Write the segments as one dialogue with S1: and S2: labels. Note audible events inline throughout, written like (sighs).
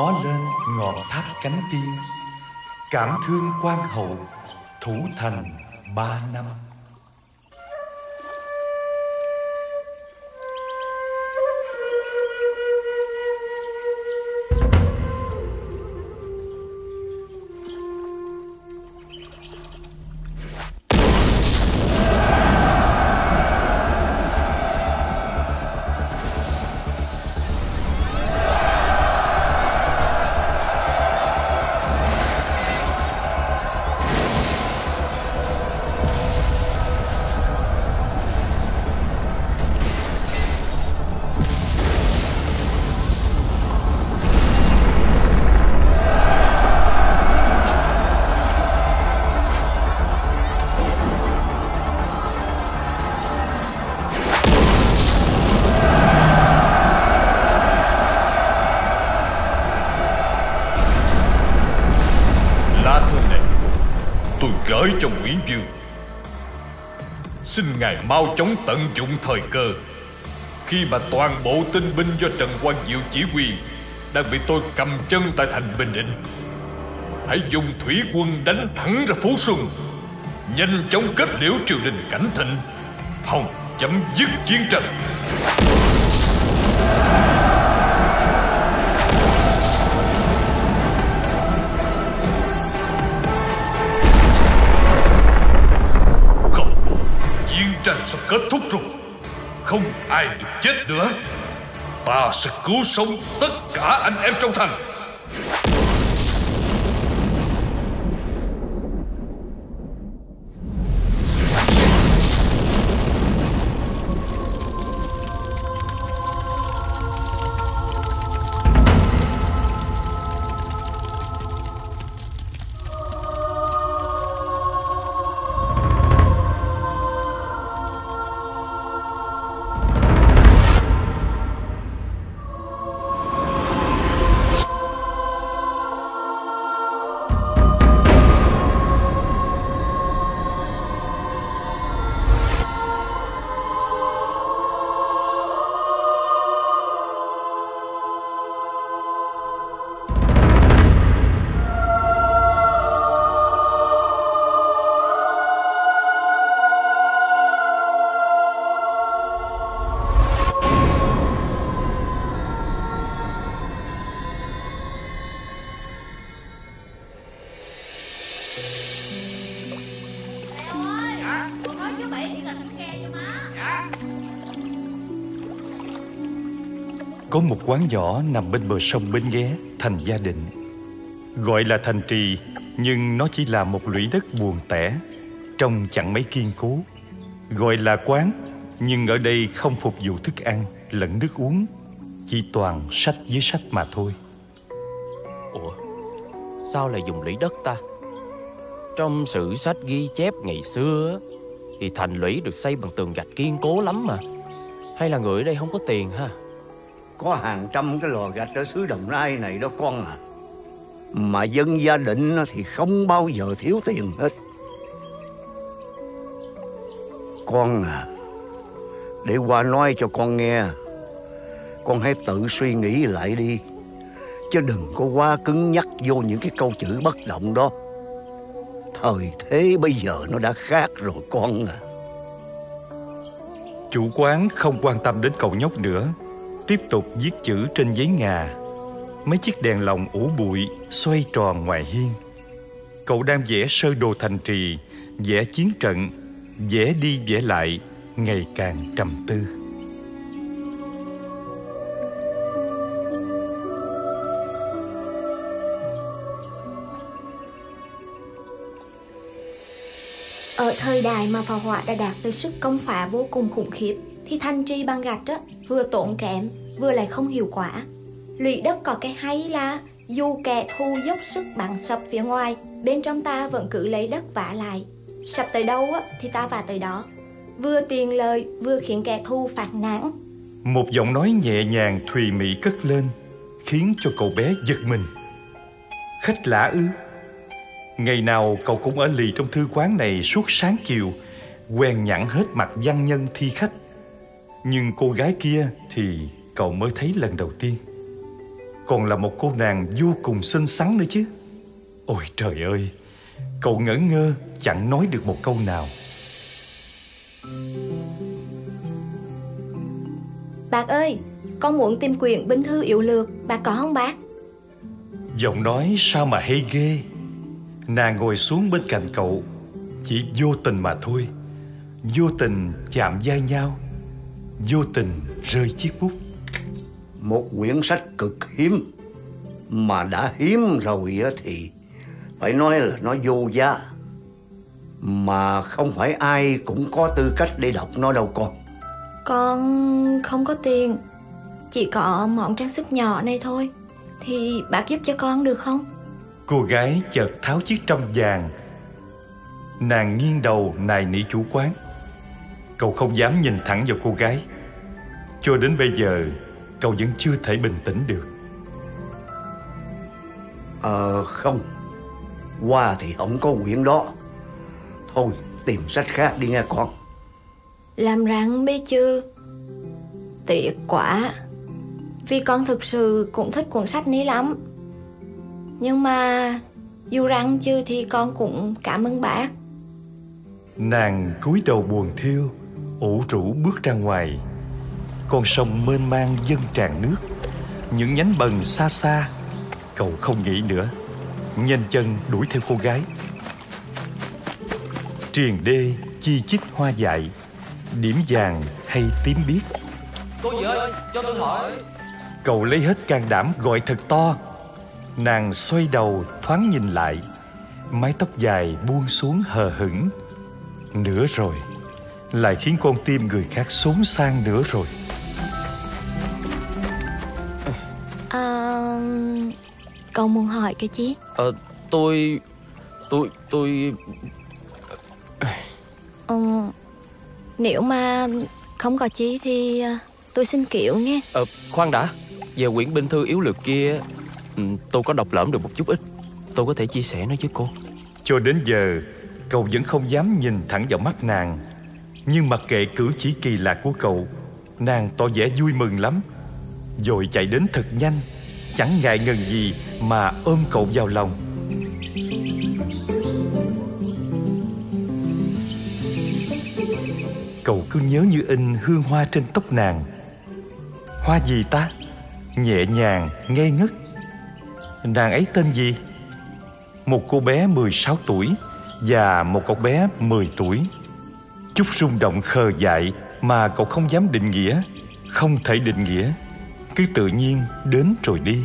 S1: Ngó lên ngọn tháp cánh tiên cảm thương quan hậu thủ thành ba năm.
S2: Xin ngài mau chóng tận dụng thời cơ. Khi mà toàn bộ tinh binh do Trần Quang Diệu chỉ huy Đang bị tôi cầm chân tại thành Bình Định, Hãy dùng thủy quân đánh thẳng ra Phú Xuân, Nhanh chóng kết liễu triều đình cảnh thịnh Hồng chấm dứt chiến tranh. Tranh sắp kết thúc rồi. Không ai được chết nữa. Ta sẽ cứu sống tất cả anh em trong thành.
S3: Có một quán nhỏ nằm bên bờ sông Bến Ghé, thành gia định. Gọi là thành trì, nhưng nó chỉ là một lũy đất buồn tẻ, trông chẳng mấy kiên cố. Gọi là quán, nhưng ở đây không phục vụ thức ăn lẫn nước uống, chỉ toàn sách với sách mà thôi.
S4: Ủa Sao lại dùng lũy đất ta trong sử sách ghi chép ngày xưa Thì thành lũy được xây bằng tường gạch kiên cố lắm mà. Hay là người ở đây không có tiền ha?
S5: Có hàng trăm cái lò gạch ở xứ Đồng Nai này đó con à. Mà dân gia định thì không bao giờ thiếu tiền hết. Con à Để qua nói cho con nghe. Con hãy tự suy nghĩ lại đi. Chứ đừng có quá cứng nhắc vô những cái câu chữ bất động đó. Thời thế bây giờ nó đã khác rồi con à
S3: Chủ quán không quan tâm đến cậu nhóc nữa, tiếp tục viết chữ trên giấy ngà. Mấy chiếc đèn lồng ủ bụi xoay tròn ngoài hiên. Cậu đang vẽ sơ đồ thành trì, vẽ chiến trận, vẽ đi vẽ lại, ngày càng trầm tư.
S6: Ở thời đại mà pháo hỏa đã đạt tới sức công phá vô cùng khủng khiếp thì thanh tri bằng gạch á, vừa tốn kém vừa lại không hiệu quả. Lụy đất có cái hay là dù kẻ thù dốc sức bằng sập phía ngoài, bên trong ta vẫn cứ lấy đất vả lại. Sập tới đâu á, thì ta vả tới đó. Vừa tiền lời, vừa khiến kẻ thù phạt nản.
S3: Một giọng nói nhẹ nhàng thùy mị cất lên, khiến cho cậu bé giật mình. Khách lạ ư? Ngày nào cậu cũng ở lì trong thư quán này suốt sáng chiều, quen nhẵn hết mặt văn nhân thi khách. Nhưng cô gái kia thì cậu mới thấy lần đầu tiên. Còn là một cô nàng vô cùng xinh xắn nữa chứ. Ôi trời ơi, cậu ngỡ ngơ chẳng nói được một câu nào.
S6: Bác ơi, con muốn tìm quyển binh thư yếu lược, bác có không bác?
S3: Giọng nói sao mà hay ghê Nàng ngồi xuống bên cạnh cậu. Chỉ vô tình mà thôi. Vô tình chạm vai nhau. Vô tình rơi chiếc bút.
S5: Một quyển sách cực hiếm Mà đã hiếm rồi thì Phải nói là nó vô giá. Mà không phải ai cũng có tư cách để đọc nó đâu con.
S6: Con không có tiền Chỉ có món trang sức nhỏ này thôi. Thì bác giúp cho con được không?
S3: Cô gái chợt tháo chiếc trong vàng. Nàng nghiêng đầu nài nỉ chủ quán. Cậu không dám nhìn thẳng vào cô gái. Cho đến bây giờ Cậu vẫn chưa thể bình tĩnh được.
S5: Ờ không. Qua thì không có quyển đó. Thôi tìm sách khác đi nghe con.
S6: Làm răng bê chưa? Tiếc quá Vì con thực sự cũng thích cuốn sách นี้ lắm Nhưng mà Dù răng chưa thì con cũng cảm ơn bác.
S3: Nàng cúi đầu buồn thiêu ủ rũ bước ra ngoài. Con sông mênh mang dâng tràn nước Những nhánh bần xa xa. Cậu không nghĩ nữa Nhanh chân đuổi theo cô gái. Triền đê chi chít hoa dại Điểm vàng hay tím biếc.
S4: Cô gì ơi cho tôi hỏi.
S3: Cậu lấy hết can đảm gọi thật to Nàng xoay đầu thoáng nhìn lại Mái tóc dài buông xuống hờ hững. Nữa rồi Lại khiến con tim người khác xốn sang nữa rồi.
S6: À, Cậu muốn hỏi cái chi?
S4: Ờ tôi Tôi tôi
S6: ừ, Nếu mà không có chi thì à, tôi xin kiểu nghe.
S4: Ờ khoan đã. Về quyển binh thư yếu lược kia Ừ, tôi có đọc lỡm được một chút ít. Tôi có thể chia sẻ nó với cô.
S3: Cho đến giờ Cậu vẫn không dám nhìn thẳng vào mắt nàng. Nhưng mặc kệ cử chỉ kỳ lạ của cậu Nàng tỏ vẻ vui mừng lắm. Rồi chạy đến thật nhanh Chẳng ngại ngần gì mà ôm cậu vào lòng. Cậu cứ nhớ như in hương hoa trên tóc nàng. Hoa gì ta? Nhẹ nhàng, ngây ngất. Nàng ấy tên gì? Một cô bé 16 tuổi Và một cậu bé 10 tuổi. Chút rung động khờ dại Mà cậu không dám định nghĩa Không thể định nghĩa. Cứ tự nhiên đến rồi đi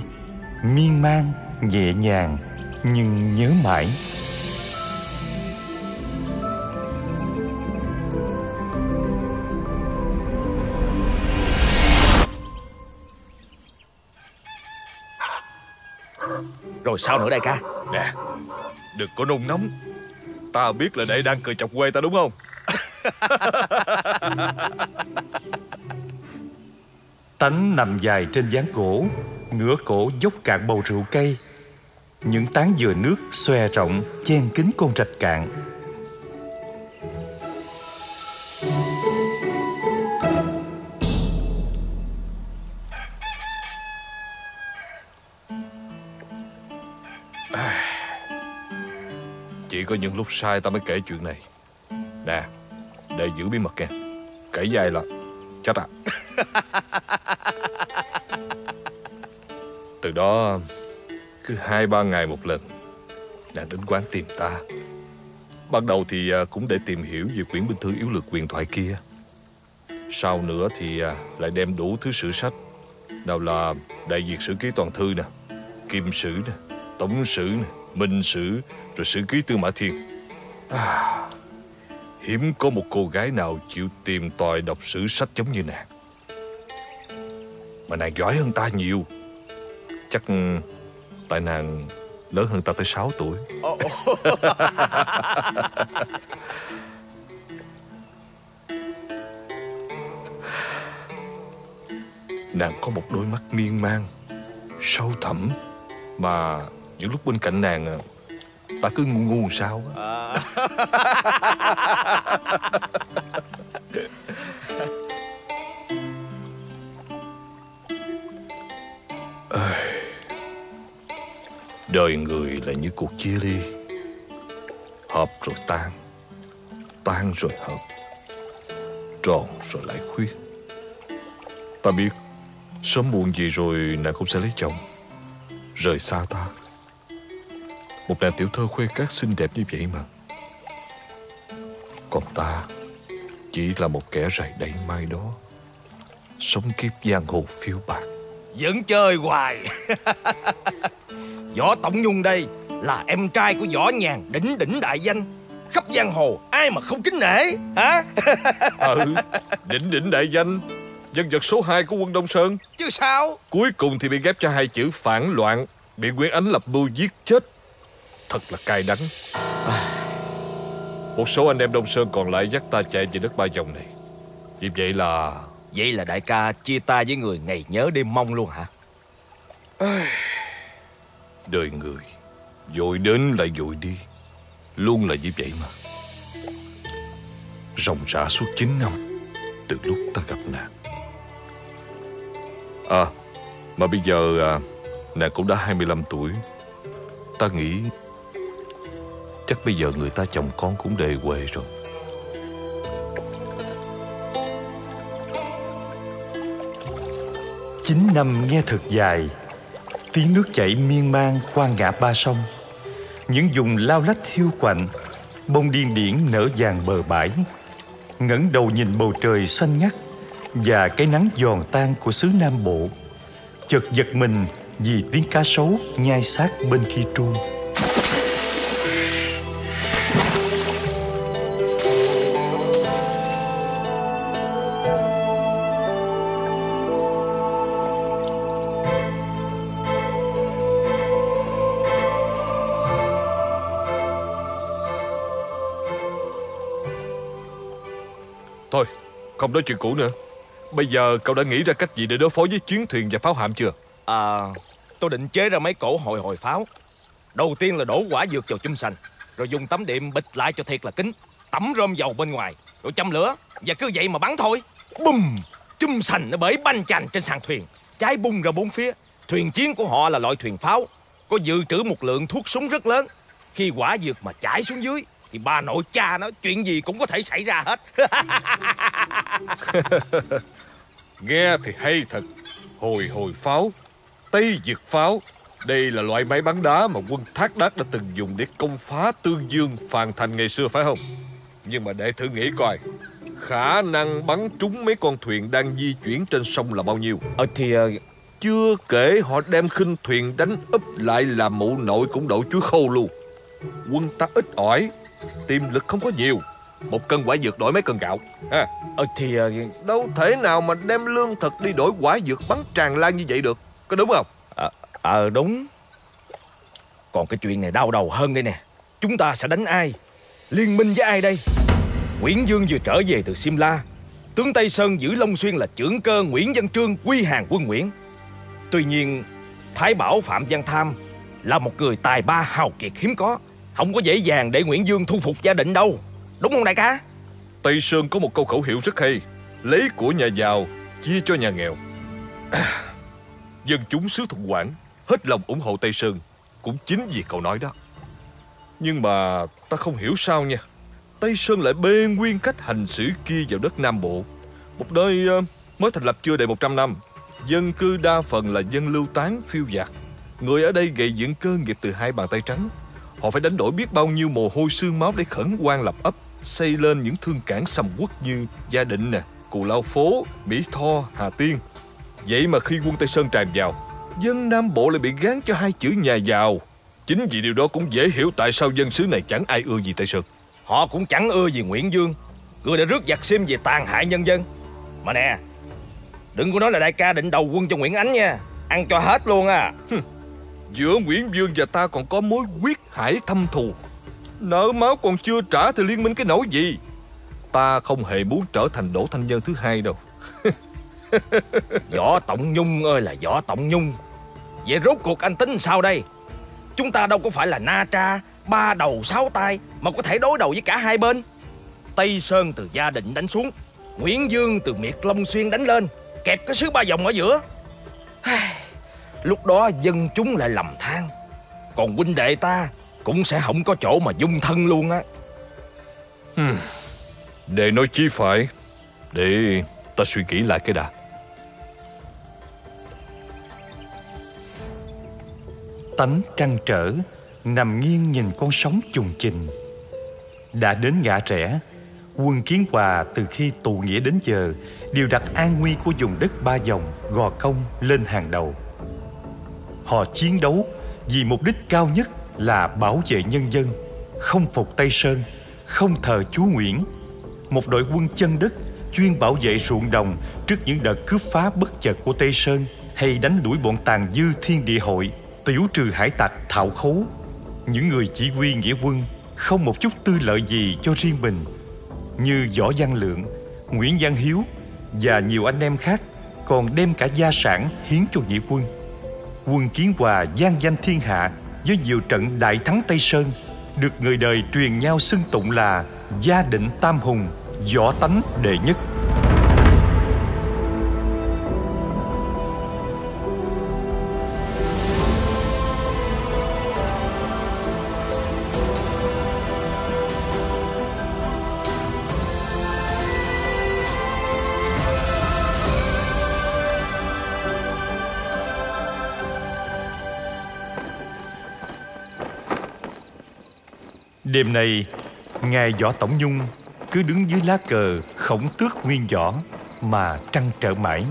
S3: Miên man, nhẹ nhàng Nhưng nhớ mãi.
S7: Rồi sao nữa đại ca?
S2: Nè Đừng có nôn nóng. Ta biết là đệ đang cười chọc quê ta đúng không? (laughs)
S3: Tánh nằm dài trên gián gỗ Ngửa cổ dốc cạn bầu rượu cây Những tán dừa nước xòe rộng Chen kín con rạch cạn
S2: Lúc sai ta mới kể chuyện này. Nè, để giữ bí mật nha. Kể dài là Chết à. Từ đó, Cứ hai, ba ngày một lần Nàng đến quán tìm ta. Ban đầu thì à, cũng để tìm hiểu Về quyển binh thư yếu lược quyền thoại kia. Sau nữa thì à, Lại đem đủ thứ sử sách, Nào là đại việt sử ký toàn thư nè, Kim sử nè Tổng sử nè Minh sử Rồi sử ký tư mã thiên à, Hiếm có một cô gái nào chịu tìm tòi đọc sử sách giống như nàng. Mà nàng giỏi hơn ta nhiều. Chắc tại nàng lớn hơn ta tới 6 tuổi. (laughs) Nàng có một đôi mắt miên man Sâu thẳm Mà những lúc bên cạnh nàng à, Ta cứ ngu ngu sao á. (laughs) Đời người là như cuộc chia ly. Hợp rồi tan Tan rồi hợp. Tròn rồi lại khuyết. Ta biết Sớm muộn gì rồi nàng cũng sẽ lấy chồng. Rời xa ta Một nàng tiểu thơ khuê các xinh đẹp như vậy mà. Còn ta Chỉ là một kẻ rày đầy mai đó. Sống kiếp giang hồ phiêu bạc.
S7: Vẫn chơi hoài. Võ Tổng Nhung đây Là em trai của Võ Nhàn Đỉnh đỉnh đại danh. Khắp giang hồ Ai mà không kính nể Hả?
S2: Ừ Đỉnh đỉnh đại danh. Nhân vật số 2 của quân Đông Sơn.
S7: Chứ sao?
S2: Cuối cùng thì bị ghép cho hai chữ phản loạn Bị Nguyễn Ánh lập mưu giết chết Thật là cay đắng. Một số anh em Đông Sơn còn lại dắt ta chạy về đất ba dòng này. Vì vậy là
S7: Vậy là đại ca chia ta với người ngày nhớ đêm mong luôn hả?
S2: Đời người Dội đến lại dội đi. Luôn là như vậy mà. Ròng rã suốt 9 năm Từ lúc ta gặp nàng. À Mà bây giờ à, Nàng cũng đã 25 tuổi. Ta nghĩ Chắc bây giờ người ta chồng con cũng đề quê rồi.
S3: Chín năm nghe thật dài, Tiếng nước chảy miên man qua ngã ba sông. Những vùng lao lách hiu quạnh, Bông điên điển nở vàng bờ bãi. Ngẩng đầu nhìn bầu trời xanh ngắt Và cái nắng giòn tan của xứ Nam Bộ. Chợt giật mình vì tiếng cá sấu nhai xác bên kia truông
S2: Không nói chuyện cũ nữa. Bây giờ cậu đã nghĩ ra cách gì để đối phó với chiến thuyền và pháo hạm chưa?
S7: À Tôi định chế ra mấy cổ hồi hồi pháo. Đầu tiên là đổ quả dược vào chum sành, Rồi dùng tấm đệm bịch lại cho thiệt là kín, Tẩm rơm dầu bên ngoài, Rồi châm lửa, Và cứ vậy mà bắn thôi. Bùm! Chum sành nó bể banh chành trên sàn thuyền, Cháy bung ra bốn phía. Thuyền chiến của họ là loại thuyền pháo, Có dự trữ một lượng thuốc súng rất lớn. Khi quả dược mà chảy xuống dưới thì bà nội cha nó chuyện gì cũng có thể xảy ra hết. (laughs)
S2: Nghe thì hay thật. Hồi hồi pháo Tây dược pháo Đây là loại máy bắn đá mà quân Thác Đát đã từng dùng để công phá Tương Dương, Phàn Thành ngày xưa phải không? Nhưng mà để thử nghĩ coi Khả năng bắn trúng mấy con thuyền đang di chuyển trên sông là bao nhiêu?
S7: Ờ thì ờ,
S2: Chưa kể họ đem khinh thuyền đánh úp lại làm mụ nội cũng đậu chuối khô luôn. Quân ta ít ỏi Tiềm lực không có nhiều. Một cân quả dược đổi mấy cân gạo. Ha.
S7: ờ thì ờ,
S2: Đâu thể nào mà đem lương thực đi đổi quả dược bắn tràn lan như vậy được. Có đúng không?
S7: Ờ ờ, đúng. Còn cái chuyện này đau đầu hơn đây nè. Chúng ta sẽ đánh ai? Liên minh với ai đây? Nguyễn Dương vừa trở về từ Simla. Tướng Tây Sơn giữ Long Xuyên là trưởng cơ Nguyễn Văn Trương quy hàng quân Nguyễn. Tuy nhiên Thái Bảo Phạm Văn Tham Là một người tài ba hào kiệt hiếm có không có dễ dàng để Nguyễn Dương thu phục gia định đâu. Đúng không đại ca?
S2: Tây Sơn có một câu khẩu hiệu rất hay. Lấy của nhà giàu Chia cho nhà nghèo. À, Dân chúng xứ Thuận Quảng Hết lòng ủng hộ Tây Sơn. Cũng chính vì cậu nói đó. Nhưng mà ta không hiểu sao nha. Tây Sơn lại bê nguyên cách hành xử kia vào đất Nam Bộ. Một nơi ờ, mới thành lập chưa đầy 100 năm. Dân cư đa phần là dân lưu tán phiêu dạt. Người ở đây gầy dựng cơ nghiệp từ hai bàn tay trắng. Họ phải đánh đổi biết bao nhiêu mồ hôi xương máu để khẩn quan lập ấp Xây lên những thương cảng sầm uất như Gia Định nè, Cù Lao Phố, Mỹ Tho, Hà Tiên. Vậy mà khi quân Tây Sơn tràn vào Dân Nam Bộ lại bị gán cho hai chữ nhà giàu. Chính vì điều đó cũng dễ hiểu tại sao dân xứ này chẳng ai ưa gì Tây Sơn.
S7: Họ cũng chẳng ưa gì Nguyễn Dương Người đã rước giặc sim về tàn hại nhân dân. Mà nè Đừng có nói là đại ca định đầu quân cho Nguyễn Ánh nha Ăn cho hết luôn à
S2: Giữa Nguyễn Dương và ta còn có mối quyết hải thâm thù. Nợ máu còn chưa trả thì liên minh cái nỗi gì? Ta không hề muốn trở thành Đỗ Thanh Nhân thứ hai đâu. (laughs)
S7: Võ Tổng Nhung ơi là Võ Tổng Nhung. Vậy rốt cuộc anh tính sao đây? Chúng ta đâu có phải là Na Tra, Ba đầu, sáu tay Mà có thể đối đầu với cả hai bên. Tây Sơn từ gia định đánh xuống, Nguyễn Dương từ miệt Long Xuyên đánh lên, Kẹp cái sứ ba dòng ở giữa. (sighs) Lúc đó dân chúng lại lầm than. Còn huynh đệ ta Cũng sẽ không có chỗ mà dung thân luôn á.
S2: Hmm. Để nói chi phải Để ta suy nghĩ lại cái đã.
S3: Tánh trăn trở Nằm nghiêng nhìn con sóng trùng trình. Đã đến ngã rẽ Quân Kiến Hòa từ khi tụ nghĩa đến giờ Đều đặt an nguy của vùng đất ba dòng Gò công lên hàng đầu Họ chiến đấu vì mục đích cao nhất là bảo vệ nhân dân Không phục Tây Sơn Không thờ chúa Nguyễn Một đội quân chân đất chuyên bảo vệ ruộng đồng trước những đợt cướp phá bất chợt của Tây Sơn hay đánh đuổi bọn tàn dư thiên địa hội, tiểu trừ hải tặc thạo khấu. Những người chỉ huy nghĩa quân không một chút tư lợi gì cho riêng mình, như Võ Văn Lượng, Nguyễn Văn Hiếu và nhiều anh em khác còn đem cả gia sản hiến cho nghĩa quân. Quân Kiến Hòa gian danh thiên hạ với nhiều trận đại thắng Tây Sơn, được người đời truyền nhau xưng tụng là gia định tam hùng võ tánh đệ nhất. Đêm nay, Ngài Võ Tổng Nhung cứ đứng dưới lá cờ khổng tước nguyên võ mà trăn trở mãi.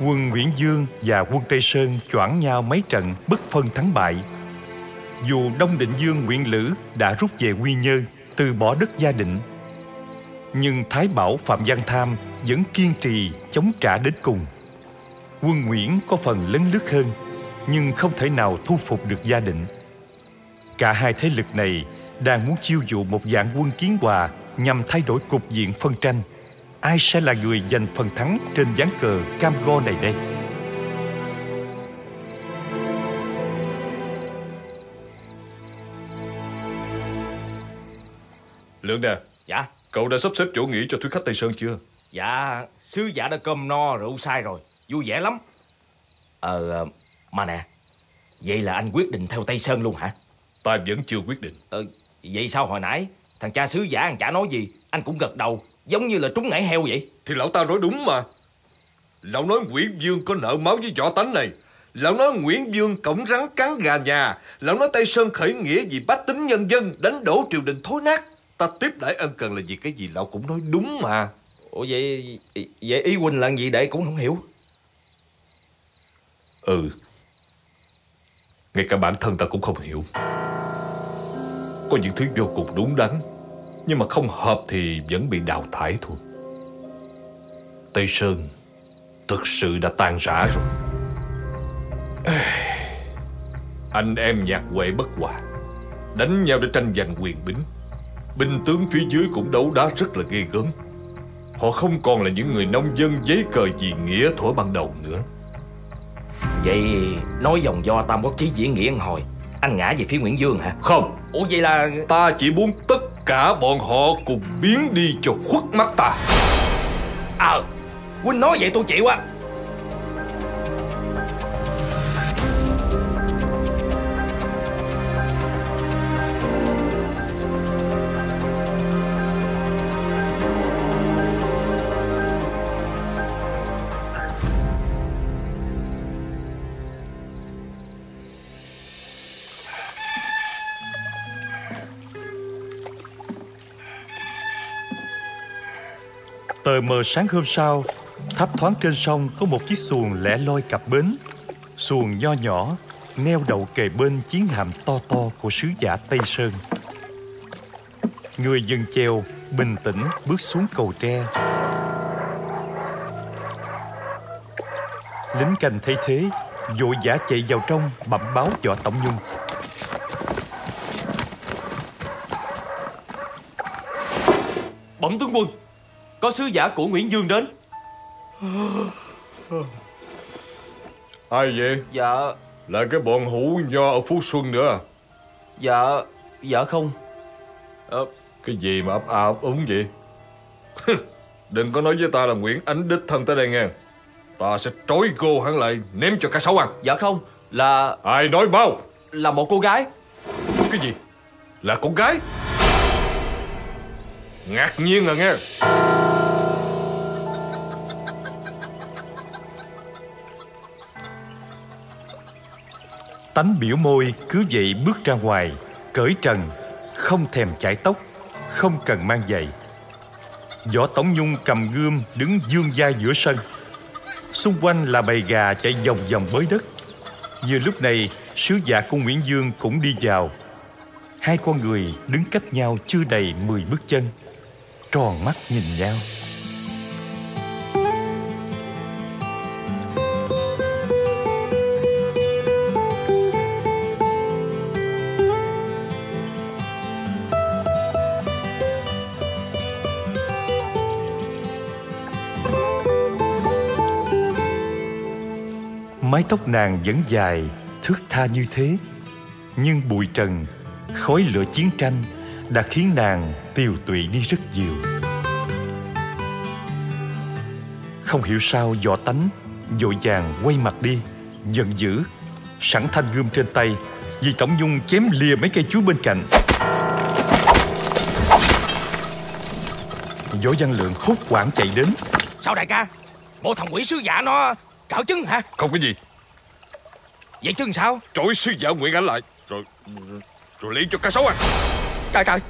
S3: Quân Nguyễn Dương và quân Tây Sơn choảng nhau mấy trận bất phân thắng bại. Dù Đông Định Dương Nguyễn Lữ đã rút về Quy nhơn từ bỏ đất gia định, nhưng Thái Bảo Phạm Văn Tham vẫn kiên trì chống trả đến cùng. Quân Nguyễn có phần lấn lướt hơn, nhưng không thể nào thu phục được gia định. Cả hai thế lực này đang muốn chiêu dụ một dạng quân kiến hòa nhằm thay đổi cục diện phân tranh. Ai sẽ là người giành phần thắng trên ván cờ cam go này đây?
S2: Lượng nè.
S7: Dạ.
S2: Cậu đã sắp xếp chỗ nghỉ cho thuyết khách Tây Sơn chưa?
S7: Dạ Sứ giả đã cơm no rượu say rồi. Vui vẻ lắm. Ờ Mà nè Vậy là anh quyết định theo Tây Sơn luôn hả
S2: Ta vẫn chưa quyết định.
S7: Ờ Vậy sao hồi nãy? Thằng cha sứ giả thằng chả nói gì. Anh cũng gật đầu Giống như là trúng ngải heo vậy.
S2: Thì lão ta nói đúng mà. Lão nói Nguyễn Dương có nợ máu với võ tánh này. Lão nói Nguyễn Dương cổng rắn cắn gà nhà. Lão nói Tây Sơn khởi nghĩa vì bách tính nhân dân Đánh đổ triều đình thối nát. Ta tiếp đãi ân cần là vì cái gì lão cũng nói đúng mà.
S7: Ủa vậy Vậy ý huynh là gì để cũng không hiểu.
S2: Ừ. Ngay cả bản thân ta cũng không hiểu có những thứ vô cùng đúng đắn, Nhưng mà không hợp thì vẫn bị đào thải thôi. Tây Sơn Thực sự đã tan rã rồi. Anh em nhạc quệ bất hòa, Đánh nhau để tranh giành quyền bính. Binh tướng phía dưới cũng đấu đá rất là ghê gớm. Họ không còn là những người nông dân giấy cờ gì nghĩa thổi ban đầu nữa.
S7: Vậy nói dòng do Tam Quốc Chí diễn nghĩa hồi. Anh ngã về phía Nguyễn Dương hả?
S2: Không.
S7: Ủa vậy là
S2: Ta chỉ muốn tất cả bọn họ cùng biến đi cho khuất mắt ta.
S7: Ờ. À, Huynh nói vậy tôi chịu á
S3: Tờ mờ sáng hôm sau, thấp thoáng trên sông có một chiếc xuồng lẻ loi cặp bến. Xuồng nho nhỏ, neo đậu kề bên chiến hạm to to của sứ giả Tây Sơn. Người dân treo bình tĩnh bước xuống cầu tre Lính canh thấy thế Vội vã chạy vào trong bẩm báo võ Tổng Nhung
S4: Bẩm tướng quân có sứ giả của Nguyễn Dương đến.
S2: Ai vậy?
S4: Dạ.
S2: Là cái bọn hủ nho ở Phú Xuân nữa. À
S4: Dạ Dạ không. Ờ,
S2: Cái gì mà ấp a ấp úng vậy? Đừng có nói với ta là Nguyễn Ánh đích thân tới đây nghe. Ta sẽ trói cô hắn lại Ném cho cá sấu ăn.
S4: Dạ không Là
S2: Ai nói mau?
S4: Là một cô gái.
S2: Cái gì? Là con gái? Ngạc nhiên à nghe
S3: Tánh biểu môi cứ vậy bước ra ngoài, Cởi trần, Không thèm chải tóc, Không cần mang giày. Võ Tổng Nhung cầm gươm đứng dương vai giữa sân. Xung quanh là bầy gà chạy vòng vòng bới đất. Vừa lúc này, Sứ giả của Nguyễn Dương cũng đi vào. Hai con người đứng cách nhau chưa đầy 10 bước chân, Tròn mắt nhìn nhau. Mái tóc nàng vẫn dài, thước tha như thế. Nhưng bụi trần, khói lửa chiến tranh Đã khiến nàng tiều tụy đi rất nhiều. Không hiểu sao võ tánh Vội vàng quay mặt đi Giận dữ Sẵn thanh gươm trên tay Vì Tổng Nhung chém lìa mấy cây chuối bên cạnh. Võ Văn Lượng hốt quảng chạy đến.
S7: Sao đại ca? Bộ thằng quỷ sứ giả nó cỡ trứng hả?
S2: Không có gì.
S7: Vậy trứng sao?
S2: Trói sứ giả Nguyễn Ánh lại. Rồi Rồi lấy cho cá sấu ăn.
S7: Trời trời